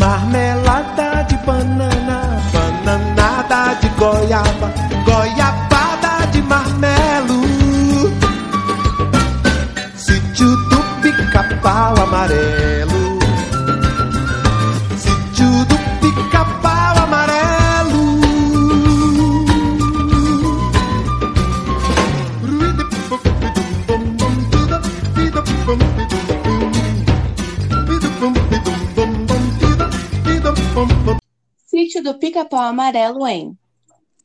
marmelada de banana, bananada de goiaba, do Pica-Pau Amarelo em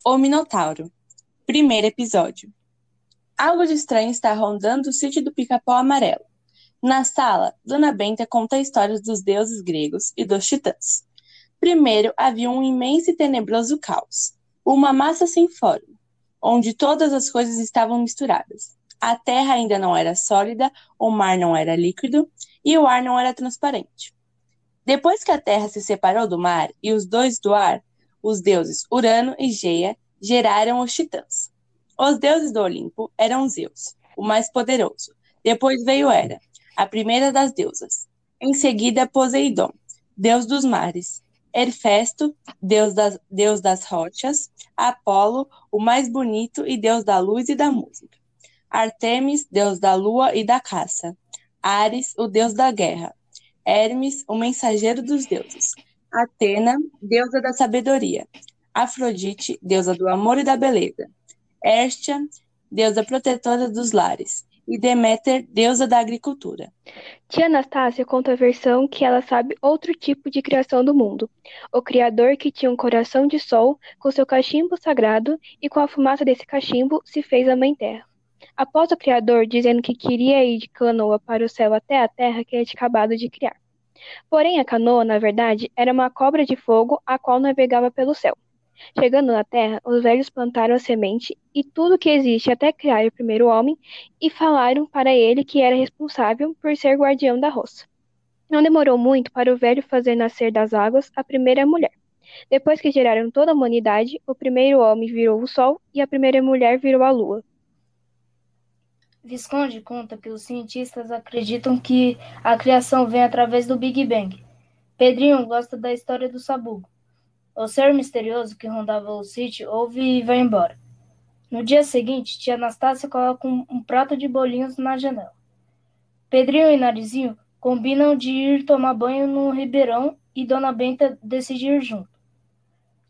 O Minotauro. Primeiro episódio. Algo de estranho está rondando o sítio do Pica-Pau Amarelo. Na sala, Dona Benta conta histórias dos deuses gregos e dos titãs. Primeiro havia um imenso e tenebroso caos, uma massa sem forma, onde todas as coisas estavam misturadas. A terra ainda não era sólida, o mar não era líquido e o ar não era transparente. Depois que a terra se separou do mar e os dois do ar, os deuses Urano e Geia geraram os titãs. Os deuses do Olimpo eram Zeus, o mais poderoso. Depois veio Hera, a primeira das deusas. Em seguida, Poseidon, deus dos mares. Herfesto, deus das, deus das rochas. Apolo, o mais bonito e deus da luz e da música. Artemis, deus da lua e da caça. Ares, o deus da guerra. Hermes, o mensageiro dos deuses. Atena, deusa da sabedoria. Afrodite, deusa do amor e da beleza. Hestia, deusa protetora dos lares. E Deméter, deusa da agricultura. Tia Anastácia conta a versão que ela sabe outro tipo de criação do mundo. O Criador que tinha um coração de sol, com seu cachimbo sagrado, e com a fumaça desse cachimbo se fez a Mãe Terra. Após o Criador dizendo que queria ir de canoa para o céu até a terra que ele tinha acabado de criar. Porém, a canoa, na verdade, era uma cobra de fogo a qual navegava pelo céu. Chegando na terra, os velhos plantaram a semente e tudo que existe até criar o primeiro homem e falaram para ele que era responsável por ser guardião da roça. Não demorou muito para o velho fazer nascer das águas a primeira mulher. Depois que geraram toda a humanidade, o primeiro homem virou o sol e a primeira mulher virou a lua. Visconde conta que os cientistas acreditam que a criação vem através do Big Bang. Pedrinho gosta da história do sabugo. O ser misterioso que rondava o sítio ouve e vai embora. No dia seguinte, tia Anastácia coloca um, um prato de bolinhos na janela. Pedrinho e Narizinho combinam de ir tomar banho no ribeirão e Dona Benta decide ir junto.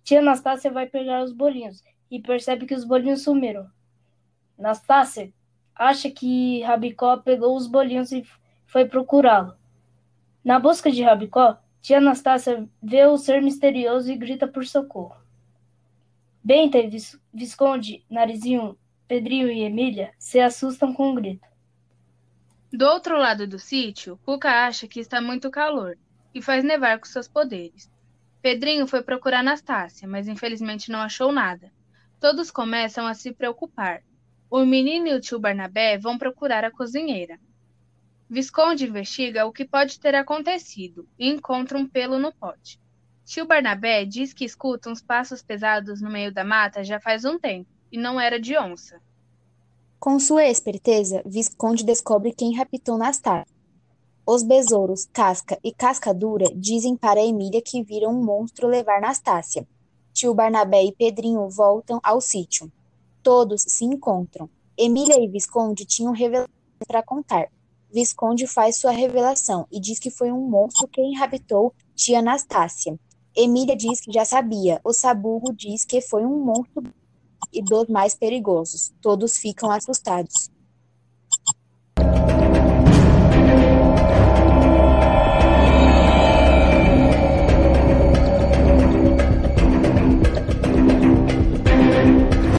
Tia Anastácia vai pegar os bolinhos e percebe que os bolinhos sumiram. Anastácia acha que Rabicó pegou os bolinhos e foi procurá-lo. Na busca de Rabicó, tia Anastácia vê o ser misterioso e grita por socorro. Benta e Vis Visconde, Narizinho, Pedrinho e Emília se assustam com o grito. Do outro lado do sítio, Cuca acha que está muito calor e faz nevar com seus poderes. Pedrinho foi procurar Anastácia, mas infelizmente não achou nada. Todos começam a se preocupar o menino e o tio Barnabé vão procurar a cozinheira. Visconde investiga o que pode ter acontecido e encontra um pelo no pote. Tio Barnabé diz que escuta uns passos pesados no meio da mata já faz um tempo, e não era de onça. Com sua esperteza, Visconde descobre quem raptou Nastar. Os besouros Casca e Casca Dura dizem para Emília que viram um monstro levar Nastácia. Tio Barnabé e Pedrinho voltam ao sítio. Todos se encontram. Emília e Visconde tinham revelações para contar. Visconde faz sua revelação e diz que foi um monstro quem raptou tia Anastácia. Emília diz que já sabia. O Saburro diz que foi um monstro e dos mais perigosos. Todos ficam assustados.